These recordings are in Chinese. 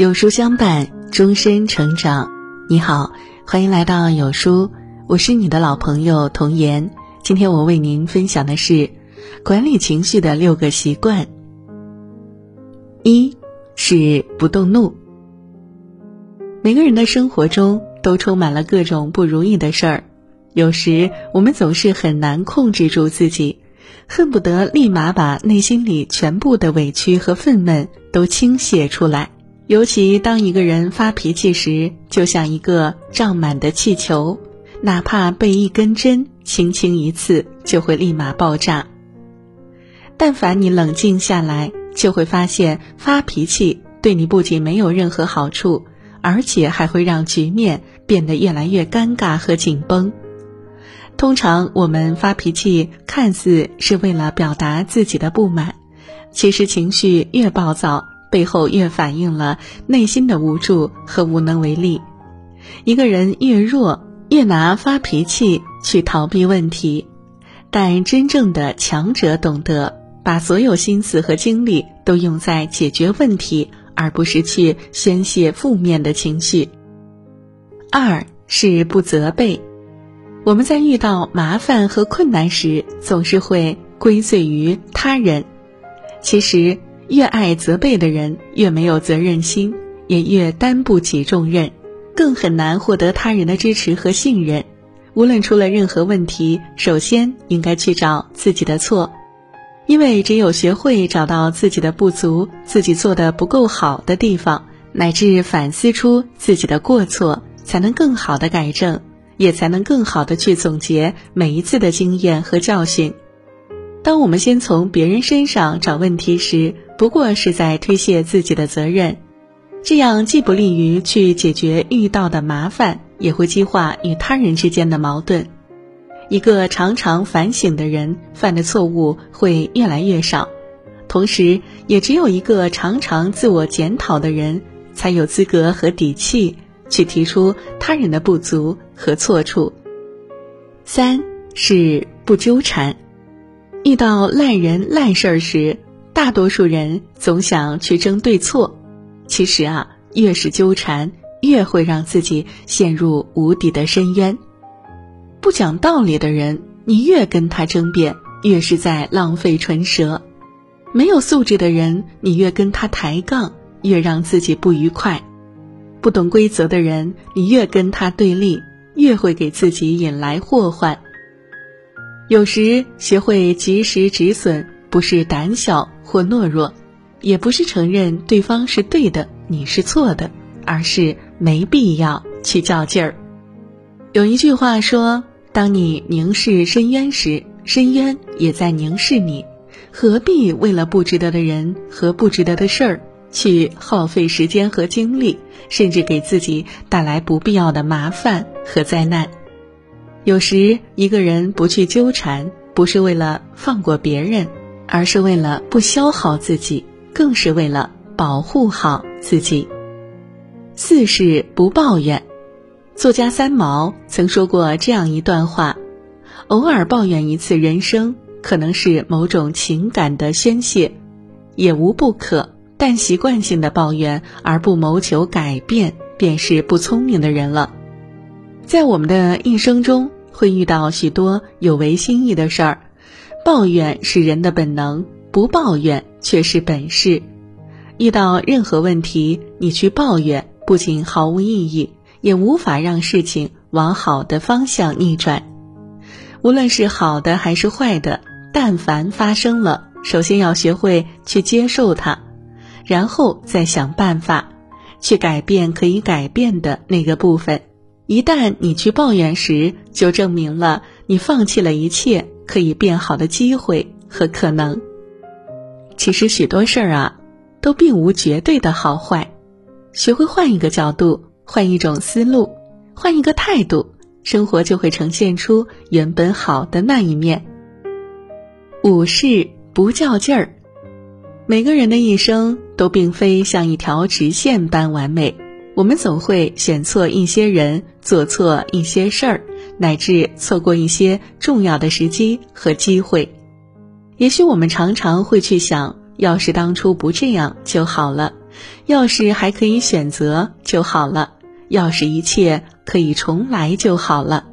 有书相伴，终身成长。你好，欢迎来到有书，我是你的老朋友童言。今天我为您分享的是管理情绪的六个习惯。一是不动怒。每个人的生活中都充满了各种不如意的事儿，有时我们总是很难控制住自己，恨不得立马把内心里全部的委屈和愤懑都倾泻出来。尤其当一个人发脾气时，就像一个胀满的气球，哪怕被一根针轻轻一刺，就会立马爆炸。但凡你冷静下来，就会发现发脾气对你不仅没有任何好处，而且还会让局面变得越来越尴尬和紧绷。通常我们发脾气，看似是为了表达自己的不满，其实情绪越暴躁。背后越反映了内心的无助和无能为力。一个人越弱，越拿发脾气去逃避问题，但真正的强者懂得把所有心思和精力都用在解决问题，而不是去宣泄负面的情绪。二是不责备。我们在遇到麻烦和困难时，总是会归罪于他人，其实。越爱责备的人，越没有责任心，也越担不起重任，更很难获得他人的支持和信任。无论出了任何问题，首先应该去找自己的错，因为只有学会找到自己的不足、自己做的不够好的地方，乃至反思出自己的过错，才能更好的改正，也才能更好的去总结每一次的经验和教训。当我们先从别人身上找问题时，不过是在推卸自己的责任，这样既不利于去解决遇到的麻烦，也会激化与他人之间的矛盾。一个常常反省的人，犯的错误会越来越少，同时，也只有一个常常自我检讨的人，才有资格和底气去提出他人的不足和错处。三是不纠缠，遇到烂人烂事儿时。大多数人总想去争对错，其实啊，越是纠缠，越会让自己陷入无底的深渊。不讲道理的人，你越跟他争辩，越是在浪费唇舌；没有素质的人，你越跟他抬杠，越让自己不愉快；不懂规则的人，你越跟他对立，越会给自己引来祸患。有时学会及时止损，不是胆小。或懦弱，也不是承认对方是对的，你是错的，而是没必要去较劲儿。有一句话说：“当你凝视深渊时，深渊也在凝视你。何必为了不值得的人和不值得的事儿去耗费时间和精力，甚至给自己带来不必要的麻烦和灾难？”有时，一个人不去纠缠，不是为了放过别人。而是为了不消耗自己，更是为了保护好自己。四是不抱怨。作家三毛曾说过这样一段话：偶尔抱怨一次人生，可能是某种情感的宣泄，也无不可。但习惯性的抱怨而不谋求改变，便是不聪明的人了。在我们的一生中，会遇到许多有违心意的事儿。抱怨是人的本能，不抱怨却是本事。遇到任何问题，你去抱怨，不仅毫无意义，也无法让事情往好的方向逆转。无论是好的还是坏的，但凡发生了，首先要学会去接受它，然后再想办法去改变可以改变的那个部分。一旦你去抱怨时，就证明了你放弃了一切。可以变好的机会和可能，其实许多事儿啊，都并无绝对的好坏。学会换一个角度，换一种思路，换一个态度，生活就会呈现出原本好的那一面。五是不较劲儿。每个人的一生都并非像一条直线般完美。我们总会选错一些人，做错一些事儿，乃至错过一些重要的时机和机会。也许我们常常会去想，要是当初不这样就好了，要是还可以选择就好了，要是一切可以重来就好了。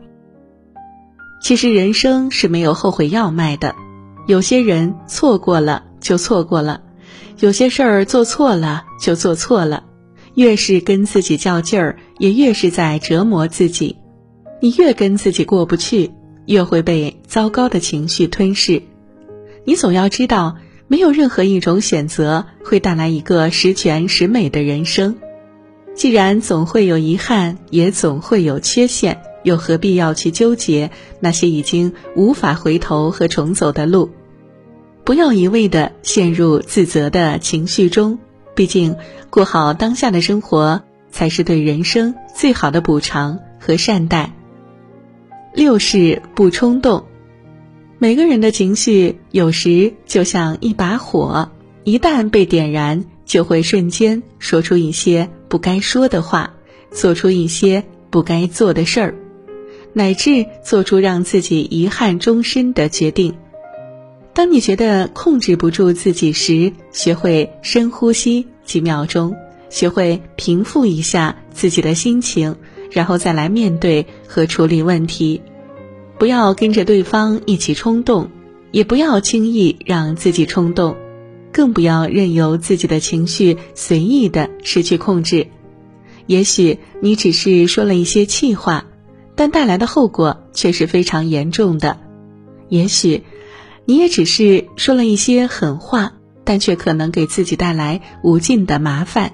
其实人生是没有后悔药卖的，有些人错过了就错过了，有些事儿做错了就做错了。越是跟自己较劲儿，也越是在折磨自己。你越跟自己过不去，越会被糟糕的情绪吞噬。你总要知道，没有任何一种选择会带来一个十全十美的人生。既然总会有遗憾，也总会有缺陷，又何必要去纠结那些已经无法回头和重走的路？不要一味的陷入自责的情绪中。毕竟，过好当下的生活才是对人生最好的补偿和善待。六是不冲动。每个人的情绪有时就像一把火，一旦被点燃，就会瞬间说出一些不该说的话，做出一些不该做的事儿，乃至做出让自己遗憾终身的决定。当你觉得控制不住自己时，学会深呼吸几秒钟，学会平复一下自己的心情，然后再来面对和处理问题。不要跟着对方一起冲动，也不要轻易让自己冲动，更不要任由自己的情绪随意的失去控制。也许你只是说了一些气话，但带来的后果却是非常严重的。也许。你也只是说了一些狠话，但却可能给自己带来无尽的麻烦。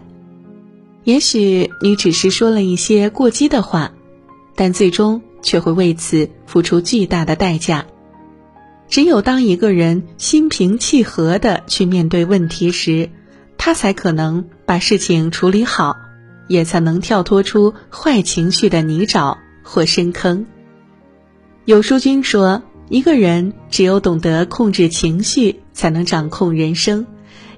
也许你只是说了一些过激的话，但最终却会为此付出巨大的代价。只有当一个人心平气和的去面对问题时，他才可能把事情处理好，也才能跳脱出坏情绪的泥沼或深坑。有书君说。一个人只有懂得控制情绪，才能掌控人生。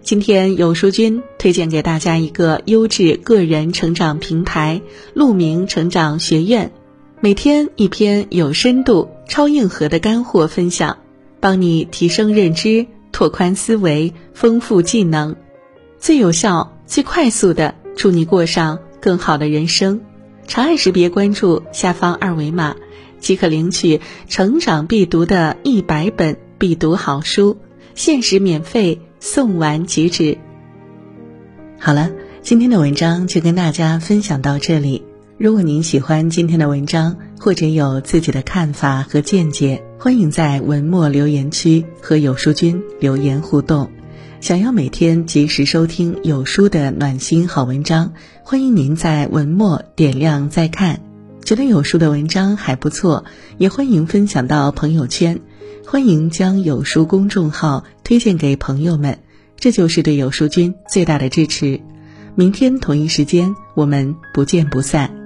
今天有书君推荐给大家一个优质个人成长平台——鹿鸣成长学院，每天一篇有深度、超硬核的干货分享，帮你提升认知、拓宽思维、丰富技能，最有效、最快速的助你过上更好的人生。长按识别关注下方二维码。即可领取成长必读的一百本必读好书，限时免费送完即止。好了，今天的文章就跟大家分享到这里。如果您喜欢今天的文章，或者有自己的看法和见解，欢迎在文末留言区和有书君留言互动。想要每天及时收听有书的暖心好文章，欢迎您在文末点亮再看。觉得有书的文章还不错，也欢迎分享到朋友圈，欢迎将有书公众号推荐给朋友们，这就是对有书君最大的支持。明天同一时间，我们不见不散。